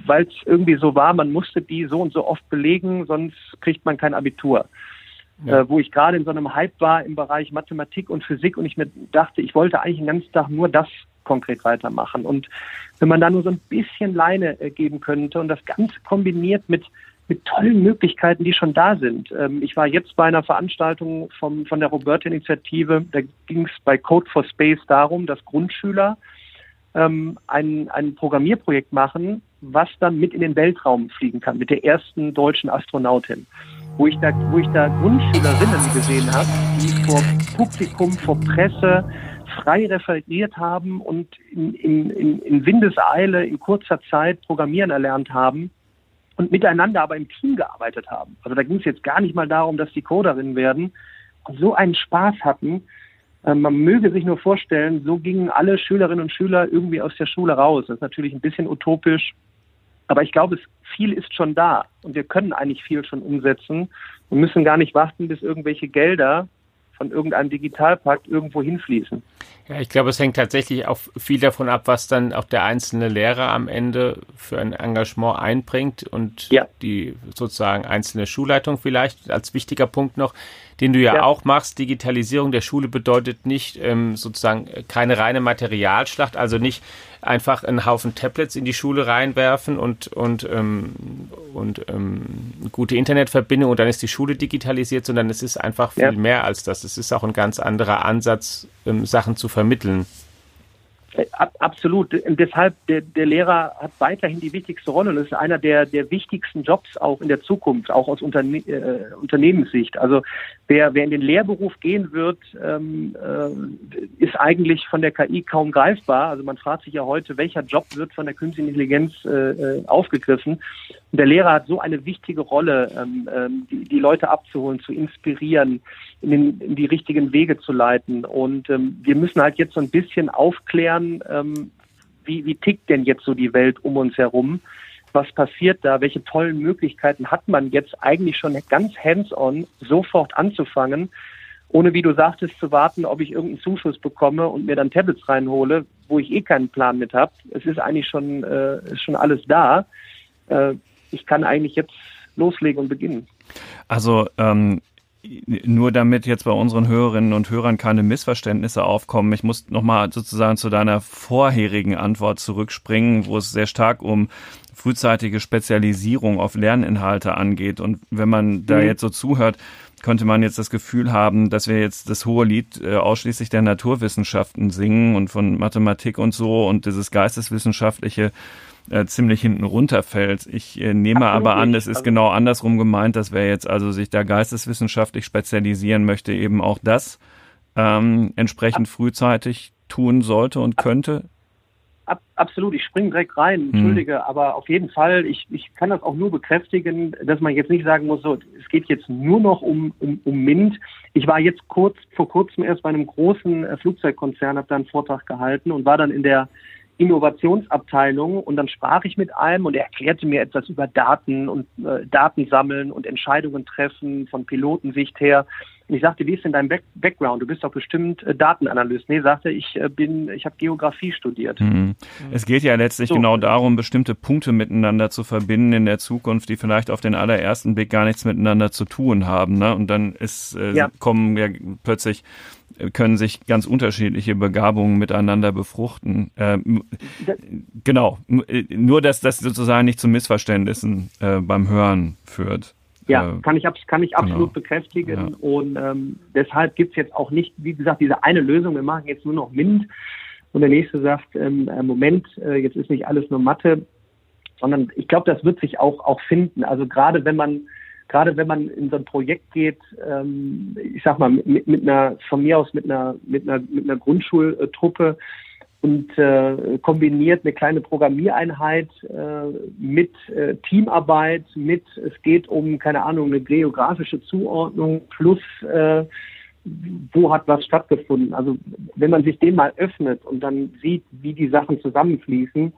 weil es irgendwie so war, man musste die so und so oft belegen, sonst kriegt man kein Abitur ja. äh, wo ich gerade in so einem Hype war im Bereich Mathematik und Physik und ich mir dachte, ich wollte eigentlich den ganzen Tag nur das konkret weitermachen. Und wenn man da nur so ein bisschen Leine äh, geben könnte und das Ganze kombiniert mit mit tollen Möglichkeiten, die schon da sind. Ähm, ich war jetzt bei einer Veranstaltung vom, von der Roberta-Initiative. Da ging es bei Code for Space darum, dass Grundschüler ähm, ein, ein Programmierprojekt machen, was dann mit in den Weltraum fliegen kann, mit der ersten deutschen Astronautin wo ich da, wo ich da Grundschülerinnen gesehen habe, die vor Publikum, vor Presse frei referiert haben und in, in, in, in Windeseile in kurzer Zeit Programmieren erlernt haben und miteinander aber im Team gearbeitet haben. Also da ging es jetzt gar nicht mal darum, dass die Coderinnen werden und so einen Spaß hatten. Äh, man möge sich nur vorstellen, so gingen alle Schülerinnen und Schüler irgendwie aus der Schule raus. Das ist natürlich ein bisschen utopisch, aber ich glaube, viel ist schon da und wir können eigentlich viel schon umsetzen und müssen gar nicht warten, bis irgendwelche Gelder von irgendeinem Digitalpakt irgendwo hinfließen. Ja, ich glaube, es hängt tatsächlich auch viel davon ab, was dann auch der einzelne Lehrer am Ende für ein Engagement einbringt und ja. die sozusagen einzelne Schulleitung vielleicht als wichtiger Punkt noch den du ja, ja, auch machst. Digitalisierung der Schule bedeutet nicht ähm, sozusagen keine reine Materialschlacht, also nicht einfach einen Haufen Tablets in die Schule reinwerfen und, und, ähm, und ähm, gute Internetverbindung und dann ist die Schule digitalisiert, sondern es ist einfach viel ja. mehr als das. Es ist auch ein ganz anderer Ansatz, ähm, Sachen zu vermitteln. Absolut. Und deshalb, der, der Lehrer hat weiterhin die wichtigste Rolle und ist einer der, der wichtigsten Jobs auch in der Zukunft, auch aus Unterne äh, Unternehmenssicht. Also wer, wer in den Lehrberuf gehen wird, ähm, äh, ist eigentlich von der KI kaum greifbar. Also man fragt sich ja heute, welcher Job wird von der künstlichen Intelligenz äh, äh aufgegriffen. Und der Lehrer hat so eine wichtige Rolle, ähm, ähm, die, die Leute abzuholen, zu inspirieren, in, den, in die richtigen Wege zu leiten. Und ähm, wir müssen halt jetzt so ein bisschen aufklären, ähm, wie, wie tickt denn jetzt so die Welt um uns herum? Was passiert da? Welche tollen Möglichkeiten hat man jetzt eigentlich schon ganz hands-on sofort anzufangen, ohne wie du sagtest zu warten, ob ich irgendeinen Zuschuss bekomme und mir dann Tablets reinhole, wo ich eh keinen Plan mit habe. Es ist eigentlich schon, äh, ist schon alles da. Äh, ich kann eigentlich jetzt loslegen und beginnen. Also ähm, nur damit jetzt bei unseren Hörerinnen und Hörern keine Missverständnisse aufkommen, ich muss nochmal sozusagen zu deiner vorherigen Antwort zurückspringen, wo es sehr stark um frühzeitige Spezialisierung auf Lerninhalte angeht. Und wenn man da mhm. jetzt so zuhört, könnte man jetzt das Gefühl haben, dass wir jetzt das hohe Lied äh, ausschließlich der Naturwissenschaften singen und von Mathematik und so und dieses geisteswissenschaftliche äh, ziemlich hinten runterfällt. Ich äh, nehme Absolut aber an, es ist also, genau andersrum gemeint, dass wer jetzt also sich da geisteswissenschaftlich spezialisieren möchte, eben auch das ähm, entsprechend frühzeitig tun sollte und könnte. Ab, absolut, ich springe direkt rein, hm. entschuldige, hm. aber auf jeden Fall, ich, ich kann das auch nur bekräftigen, dass man jetzt nicht sagen muss, so, es geht jetzt nur noch um, um, um MINT. Ich war jetzt kurz, vor kurzem erst bei einem großen äh, Flugzeugkonzern, habe da einen Vortrag gehalten und war dann in der Innovationsabteilung und dann sprach ich mit einem und er erklärte mir etwas über Daten und äh, Daten und Entscheidungen treffen von Pilotensicht her. Und ich sagte, wie ist denn dein Back Background? Du bist doch bestimmt äh, Datenanalyst. Nee, sagte ich, äh, bin, ich habe Geografie studiert. Mhm. Es geht ja letztlich so. genau darum, bestimmte Punkte miteinander zu verbinden in der Zukunft, die vielleicht auf den allerersten Blick gar nichts miteinander zu tun haben. Ne? Und dann ist, äh, ja. kommen ja plötzlich können sich ganz unterschiedliche Begabungen miteinander befruchten. Äh, genau, äh, nur dass das sozusagen nicht zu Missverständnissen äh, beim Hören führt. Ja, kann ich, kann ich absolut genau. bekräftigen. Ja. Und ähm, deshalb gibt's jetzt auch nicht, wie gesagt, diese eine Lösung, wir machen jetzt nur noch MINT. Und der nächste sagt, ähm, äh, Moment, äh, jetzt ist nicht alles nur Mathe, sondern ich glaube, das wird sich auch, auch finden. Also gerade wenn man gerade wenn man in so ein Projekt geht, ähm, ich sag mal, mit, mit einer, von mir aus mit einer, mit einer, mit einer Grundschultruppe und äh, kombiniert eine kleine Programmiereinheit äh, mit äh, Teamarbeit, mit, es geht um, keine Ahnung, eine geografische Zuordnung plus äh, wo hat was stattgefunden. Also wenn man sich dem mal öffnet und dann sieht, wie die Sachen zusammenfließen,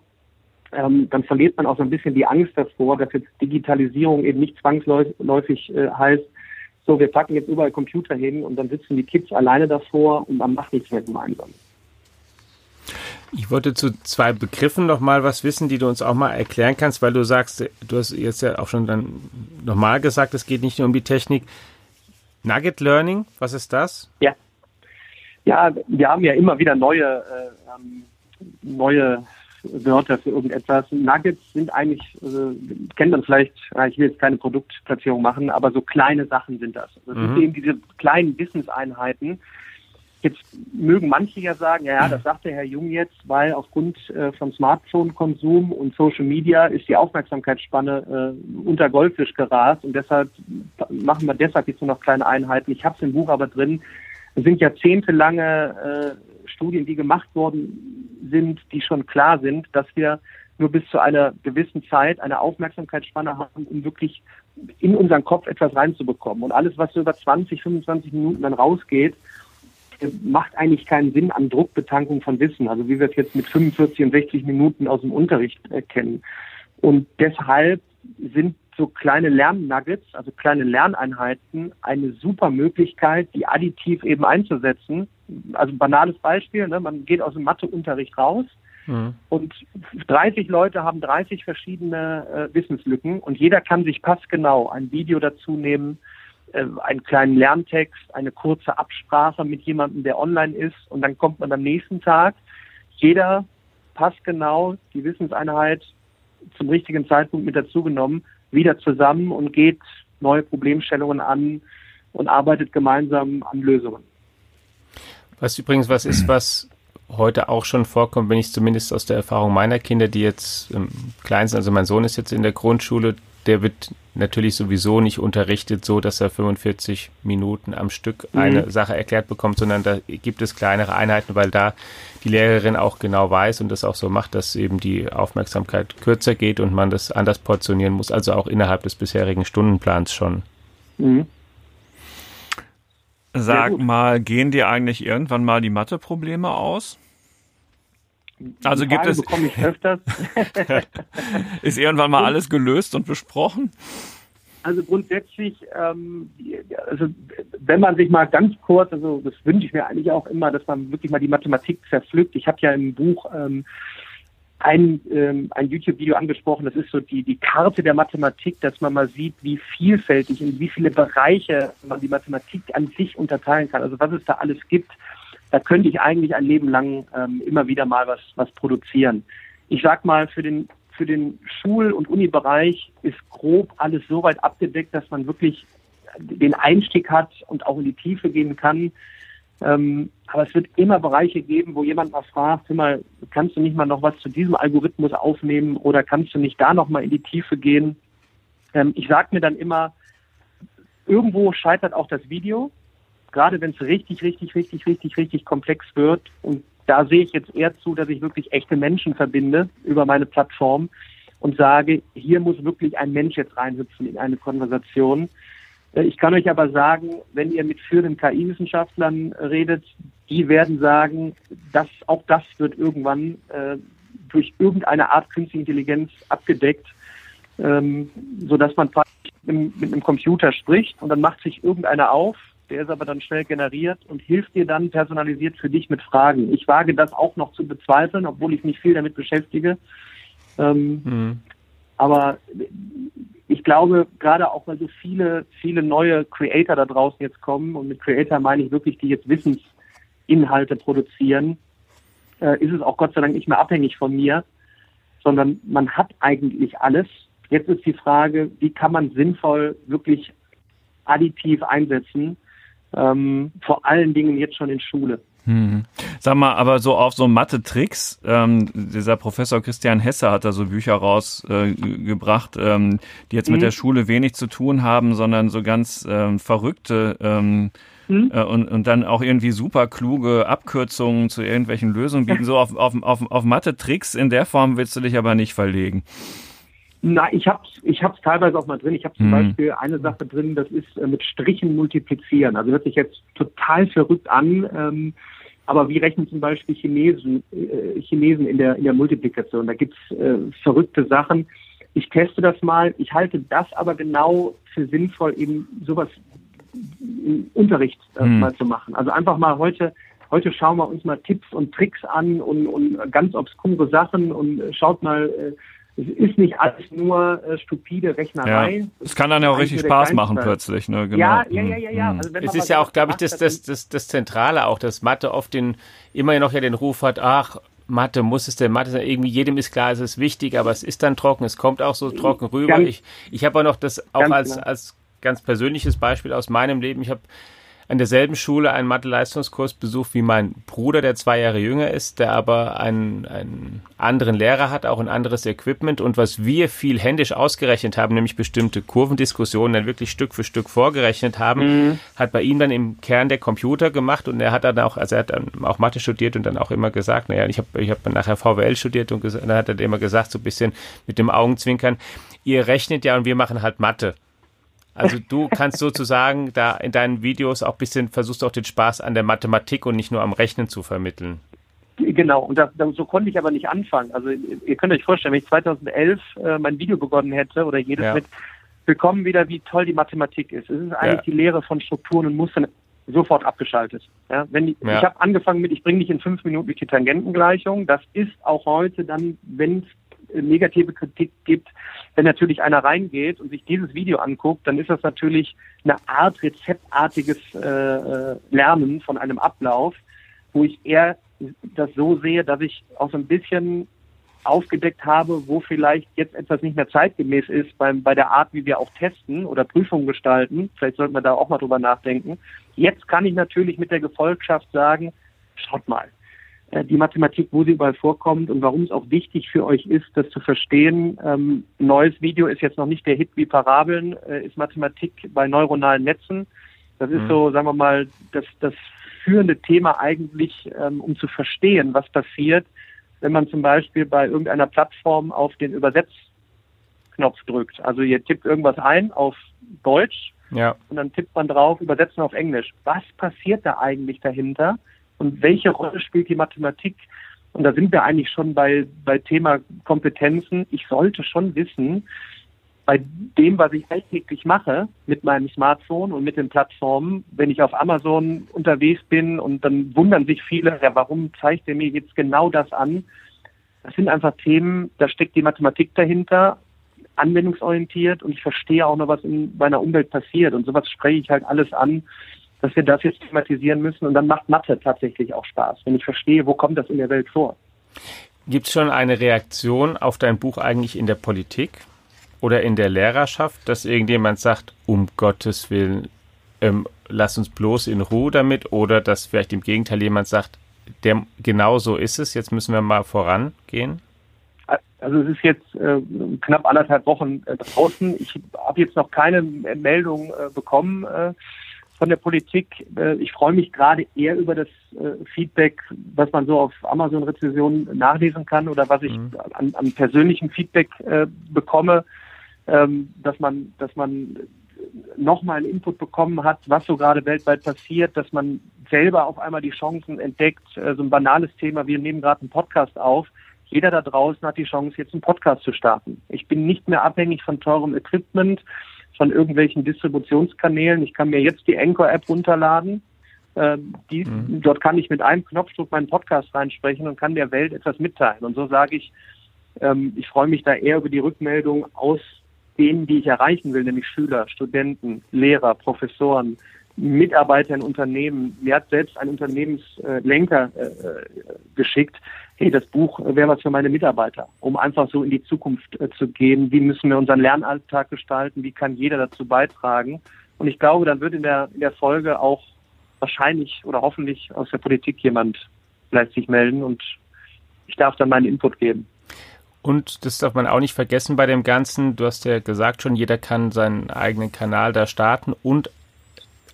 ähm, dann verliert man auch so ein bisschen die Angst davor, dass jetzt Digitalisierung eben nicht zwangsläufig äh, heißt, so, wir packen jetzt überall Computer hin und dann sitzen die Kids alleine davor und man macht nichts mehr gemeinsam. Ich wollte zu zwei Begriffen noch mal was wissen, die du uns auch mal erklären kannst, weil du sagst, du hast jetzt ja auch schon dann nochmal gesagt, es geht nicht nur um die Technik. Nugget Learning, was ist das? Ja, ja, wir haben ja immer wieder neue, äh, ähm, neue Wörter für irgendetwas. Nuggets sind eigentlich, äh, kennt man vielleicht, ich will jetzt keine Produktplatzierung machen, aber so kleine Sachen sind das. Das mhm. sind eben diese kleinen Wissenseinheiten. Jetzt mögen manche ja sagen, ja, das sagt der Herr Jung jetzt, weil aufgrund äh, von Smartphone-Konsum und Social Media ist die Aufmerksamkeitsspanne äh, unter Goldfisch gerast und deshalb machen wir deshalb jetzt nur noch kleine Einheiten. Ich habe es im Buch aber drin. Es sind jahrzehntelange äh, Studien, die gemacht worden sind, die schon klar sind, dass wir nur bis zu einer gewissen Zeit eine Aufmerksamkeitsspanne haben, um wirklich in unseren Kopf etwas reinzubekommen. Und alles, was so über 20, 25 Minuten dann rausgeht, macht eigentlich keinen Sinn an Druckbetankung von Wissen, also wie wir es jetzt mit 45 und 60 Minuten aus dem Unterricht kennen. Und deshalb sind so kleine Lernnuggets, also kleine Lerneinheiten, eine super Möglichkeit, die additiv eben einzusetzen. Also ein banales Beispiel, ne? man geht aus dem Matheunterricht raus mhm. und 30 Leute haben 30 verschiedene äh, Wissenslücken und jeder kann sich passgenau ein Video dazu nehmen, äh, einen kleinen Lerntext, eine kurze Absprache mit jemandem, der online ist und dann kommt man am nächsten Tag, jeder passgenau die Wissenseinheit zum richtigen Zeitpunkt mit dazu genommen, wieder zusammen und geht neue Problemstellungen an und arbeitet gemeinsam an Lösungen. Was übrigens was ist, was heute auch schon vorkommt, wenn ich zumindest aus der Erfahrung meiner Kinder, die jetzt im klein sind, also mein Sohn ist jetzt in der Grundschule, der wird natürlich sowieso nicht unterrichtet, so dass er 45 Minuten am Stück eine mhm. Sache erklärt bekommt, sondern da gibt es kleinere Einheiten, weil da die Lehrerin auch genau weiß und das auch so macht, dass eben die Aufmerksamkeit kürzer geht und man das anders portionieren muss, also auch innerhalb des bisherigen Stundenplans schon. Mhm. Sag mal, gehen dir eigentlich irgendwann mal die Matheprobleme aus? Also gibt es bekomme ich öfters. <laughs> ist irgendwann mal alles gelöst und besprochen? Also grundsätzlich, ähm, also wenn man sich mal ganz kurz, also das wünsche ich mir eigentlich auch immer, dass man wirklich mal die Mathematik zerpflückt. Ich habe ja im Buch ähm, ein, ähm, ein YouTube-Video angesprochen, das ist so die, die Karte der Mathematik, dass man mal sieht, wie vielfältig, in wie viele Bereiche man die Mathematik an sich unterteilen kann. Also was es da alles gibt, da könnte ich eigentlich ein Leben lang ähm, immer wieder mal was, was produzieren. Ich sag mal, für den für den Schul- und Unibereich ist grob alles so weit abgedeckt, dass man wirklich den Einstieg hat und auch in die Tiefe gehen kann. Ähm, aber es wird immer Bereiche geben, wo jemand mal fragt, hör mal, kannst du nicht mal noch was zu diesem Algorithmus aufnehmen oder kannst du nicht da noch mal in die Tiefe gehen? Ähm, ich sage mir dann immer, irgendwo scheitert auch das Video, gerade wenn es richtig, richtig, richtig, richtig, richtig komplex wird und da sehe ich jetzt eher zu, dass ich wirklich echte Menschen verbinde über meine Plattform und sage, hier muss wirklich ein Mensch jetzt reinhüpfen in eine Konversation. Äh, ich kann euch aber sagen, wenn ihr mit führenden KI-Wissenschaftlern redet, die werden sagen, dass auch das wird irgendwann äh, durch irgendeine Art künstliche Intelligenz abgedeckt, ähm, so dass man mit, mit einem Computer spricht und dann macht sich irgendeiner auf, der ist aber dann schnell generiert und hilft dir dann personalisiert für dich mit Fragen. Ich wage das auch noch zu bezweifeln, obwohl ich mich viel damit beschäftige. Ähm, mhm. Aber ich glaube, gerade auch weil so viele, viele neue Creator da draußen jetzt kommen, und mit Creator meine ich wirklich, die jetzt Wissensinhalte produzieren, äh, ist es auch Gott sei Dank nicht mehr abhängig von mir, sondern man hat eigentlich alles. Jetzt ist die Frage, wie kann man sinnvoll wirklich additiv einsetzen, ähm, vor allen Dingen jetzt schon in Schule. Hm. Sag mal, aber so auf so Mathe-Tricks, ähm, dieser Professor Christian Hesse hat da so Bücher rausgebracht, äh, ähm, die jetzt mhm. mit der Schule wenig zu tun haben, sondern so ganz ähm, verrückte ähm, mhm. äh, und, und dann auch irgendwie super kluge Abkürzungen zu irgendwelchen Lösungen bieten. So auf, auf, auf, auf Mathe-Tricks in der Form willst du dich aber nicht verlegen. Na, ich habe ich hab's teilweise auch mal drin. Ich habe zum mhm. Beispiel eine Sache drin, das ist äh, mit Strichen multiplizieren. Also hört sich jetzt total verrückt an, ähm, aber wie rechnen zum Beispiel Chinesen, äh, Chinesen in der in der Multiplikation? Da gibt's äh, verrückte Sachen. Ich teste das mal. Ich halte das aber genau für sinnvoll, eben sowas im Unterricht äh, mhm. mal zu machen. Also einfach mal heute heute schauen wir uns mal Tipps und Tricks an und, und ganz obskure Sachen und äh, schaut mal, äh, es ist nicht alles nur äh, stupide Rechnerei. Ja. Es kann dann ja auch richtig Spaß machen plötzlich. Ne? Genau. Ja, ja, ja, ja. ja. Mhm. Also es ist ja auch, glaube ich, das, das, das, das Zentrale auch, dass Mathe oft den, immer noch ja den Ruf hat, ach, Mathe muss es denn, Mathe, irgendwie jedem ist klar, es ist wichtig, aber es ist dann trocken, es kommt auch so trocken rüber. Ganz, ich ich habe auch noch das auch als, genau. als ganz persönliches Beispiel aus meinem Leben. Ich habe an derselben Schule einen Mathe-Leistungskurs besucht wie mein Bruder, der zwei Jahre jünger ist, der aber einen, einen anderen Lehrer hat, auch ein anderes Equipment. Und was wir viel händisch ausgerechnet haben, nämlich bestimmte Kurvendiskussionen dann wirklich Stück für Stück vorgerechnet haben, mhm. hat bei ihm dann im Kern der Computer gemacht und er hat dann auch, also er hat dann auch Mathe studiert und dann auch immer gesagt, naja, ich habe ich hab nachher VWL studiert und dann hat er immer gesagt, so ein bisschen mit dem Augenzwinkern, ihr rechnet ja und wir machen halt Mathe. Also du kannst sozusagen da in deinen Videos auch ein bisschen versuchst auch den Spaß an der Mathematik und nicht nur am Rechnen zu vermitteln. Genau, und das, so konnte ich aber nicht anfangen. Also ihr könnt euch vorstellen, wenn ich 2011 äh, mein Video begonnen hätte oder jedes ja. mit, willkommen wieder, wie toll die Mathematik ist. Es ist eigentlich ja. die Lehre von Strukturen und Mustern sofort abgeschaltet. Ja, wenn die, ja. Ich habe angefangen mit, ich bringe dich in fünf Minuten durch die Tangentengleichung. Das ist auch heute dann, wenn es negative Kritik gibt, wenn natürlich einer reingeht und sich dieses Video anguckt, dann ist das natürlich eine Art rezeptartiges äh, äh, Lernen von einem Ablauf, wo ich eher das so sehe, dass ich auch so ein bisschen aufgedeckt habe, wo vielleicht jetzt etwas nicht mehr zeitgemäß ist beim, bei der Art, wie wir auch testen oder Prüfungen gestalten. Vielleicht sollten wir da auch mal drüber nachdenken. Jetzt kann ich natürlich mit der Gefolgschaft sagen, schaut mal, die Mathematik, wo sie überall vorkommt und warum es auch wichtig für euch ist, das zu verstehen. Ähm, neues Video ist jetzt noch nicht der Hit wie Parabeln, äh, ist Mathematik bei neuronalen Netzen. Das ist mhm. so, sagen wir mal, das, das führende Thema eigentlich, ähm, um zu verstehen, was passiert, wenn man zum Beispiel bei irgendeiner Plattform auf den Übersetzknopf drückt. Also ihr tippt irgendwas ein auf Deutsch ja. und dann tippt man drauf, übersetzen auf Englisch. Was passiert da eigentlich dahinter? Und welche Rolle spielt die Mathematik Und da sind wir eigentlich schon bei, bei Thema Kompetenzen. Ich sollte schon wissen, bei dem, was ich alltäglich mache mit meinem Smartphone und mit den Plattformen, wenn ich auf Amazon unterwegs bin und dann wundern sich viele, ja, warum zeigt er mir jetzt genau das an? Das sind einfach Themen, da steckt die Mathematik dahinter, anwendungsorientiert und ich verstehe auch noch, was in meiner Umwelt passiert. Und sowas spreche ich halt alles an, dass wir das jetzt thematisieren müssen. Und dann macht Mathe tatsächlich auch Spaß, wenn ich verstehe, wo kommt das in der Welt vor. Gibt es schon eine Reaktion auf dein Buch eigentlich in der Politik oder in der Lehrerschaft, dass irgendjemand sagt, um Gottes Willen, ähm, lass uns bloß in Ruhe damit oder dass vielleicht im Gegenteil jemand sagt, der, genau so ist es, jetzt müssen wir mal vorangehen? Also es ist jetzt äh, knapp anderthalb Wochen äh, draußen. Ich habe jetzt noch keine Meldung äh, bekommen äh, von der Politik. Äh, ich freue mich gerade eher über das äh, Feedback, was man so auf Amazon-Rezessionen nachlesen kann oder was ich mhm. an, an persönlichem Feedback bekomme, ähm, dass man, dass man nochmal einen Input bekommen hat, was so gerade weltweit passiert, dass man selber auf einmal die Chancen entdeckt. Äh, so ein banales Thema, wir nehmen gerade einen Podcast auf. Jeder da draußen hat die Chance, jetzt einen Podcast zu starten. Ich bin nicht mehr abhängig von teurem Equipment, von irgendwelchen Distributionskanälen. Ich kann mir jetzt die Anchor-App runterladen. Äh, die, mhm. Dort kann ich mit einem Knopfdruck meinen Podcast reinsprechen und kann der Welt etwas mitteilen. Und so sage ich, ähm, ich freue mich da eher über die Rückmeldung aus denen, die ich erreichen will, nämlich Schüler, Studenten, Lehrer, Professoren, Mitarbeiter in Unternehmen. Mir hat selbst ein Unternehmenslenker äh, äh, geschickt, hey, das Buch wäre was für meine Mitarbeiter, um einfach so in die Zukunft äh, zu gehen. Wie müssen wir unseren Lernalltag gestalten? Wie kann jeder dazu beitragen? Und ich glaube, dann wird in der, in der Folge auch wahrscheinlich oder hoffentlich aus der Politik jemand vielleicht sich melden und ich darf dann meinen Input geben. Und das darf man auch nicht vergessen bei dem Ganzen. Du hast ja gesagt schon, jeder kann seinen eigenen Kanal da starten und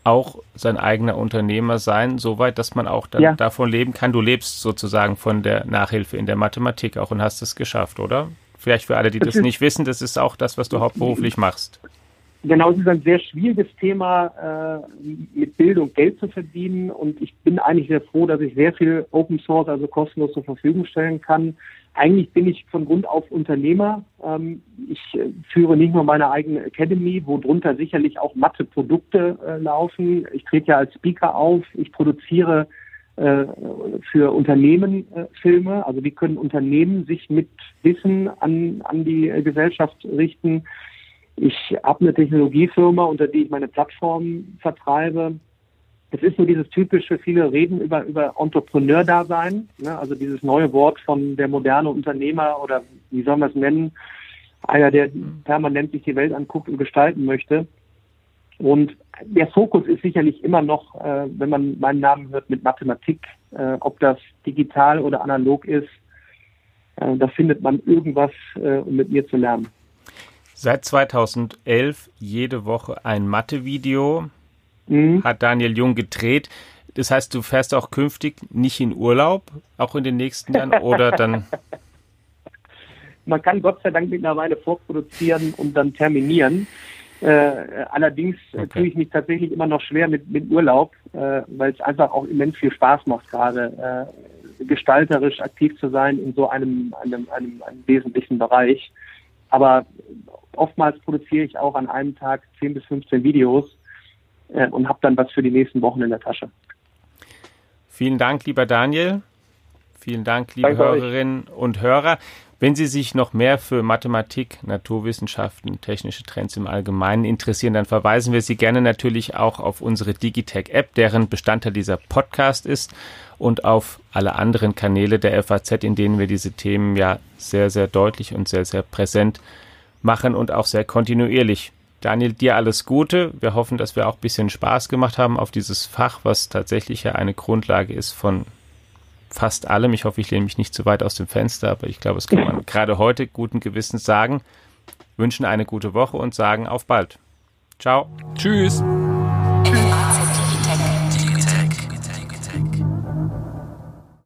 auch sein eigener Unternehmer sein, soweit, dass man auch ja. davon leben kann. Du lebst sozusagen von der Nachhilfe in der Mathematik auch und hast es geschafft, oder? Vielleicht für alle, die das, das nicht wissen, das ist auch das, was du hauptberuflich machst. Genau, es ist ein sehr schwieriges Thema, äh, mit Bildung Geld zu verdienen. Und ich bin eigentlich sehr froh, dass ich sehr viel Open Source, also kostenlos zur Verfügung stellen kann. Eigentlich bin ich von Grund auf Unternehmer. Ähm, ich äh, führe nicht nur meine eigene Academy, wo drunter sicherlich auch Mathe-Produkte äh, laufen. Ich trete ja als Speaker auf. Ich produziere äh, für Unternehmen Filme. Also wie können Unternehmen sich mit Wissen an, an die Gesellschaft richten? Ich habe eine Technologiefirma, unter die ich meine Plattform vertreibe. Es ist nur dieses typische, viele reden über, über Entrepreneur-Dasein, ne? also dieses neue Wort von der moderne Unternehmer oder wie soll man es nennen, einer, der permanent sich die Welt anguckt und gestalten möchte. Und der Fokus ist sicherlich immer noch, äh, wenn man meinen Namen hört, mit Mathematik, äh, ob das digital oder analog ist, äh, da findet man irgendwas, äh, um mit mir zu lernen. Seit 2011 jede Woche ein Mathe-Video mhm. hat Daniel Jung gedreht. Das heißt, du fährst auch künftig nicht in Urlaub, auch in den nächsten Jahren, oder dann? <laughs> Man kann Gott sei Dank mittlerweile vorproduzieren und dann terminieren. Äh, allerdings äh, okay. tue ich mich tatsächlich immer noch schwer mit, mit Urlaub, äh, weil es einfach auch immens viel Spaß macht, gerade äh, gestalterisch aktiv zu sein in so einem, einem, einem, einem wesentlichen Bereich. Aber oftmals produziere ich auch an einem Tag 10 bis 15 Videos äh, und habe dann was für die nächsten Wochen in der Tasche. Vielen Dank, lieber Daniel. Vielen Dank, liebe Danke Hörerinnen euch. und Hörer. Wenn Sie sich noch mehr für Mathematik, Naturwissenschaften, technische Trends im Allgemeinen interessieren, dann verweisen wir Sie gerne natürlich auch auf unsere Digitech-App, deren Bestandteil dieser Podcast ist und auf alle anderen Kanäle der FAZ, in denen wir diese Themen ja sehr, sehr deutlich und sehr, sehr präsent machen und auch sehr kontinuierlich. Daniel, dir alles Gute. Wir hoffen, dass wir auch ein bisschen Spaß gemacht haben auf dieses Fach, was tatsächlich ja eine Grundlage ist von fast allem. Ich hoffe, ich lehne mich nicht zu weit aus dem Fenster, aber ich glaube, das kann man <laughs> gerade heute guten Gewissens sagen. Wünschen eine gute Woche und sagen auf bald. Ciao. Tschüss.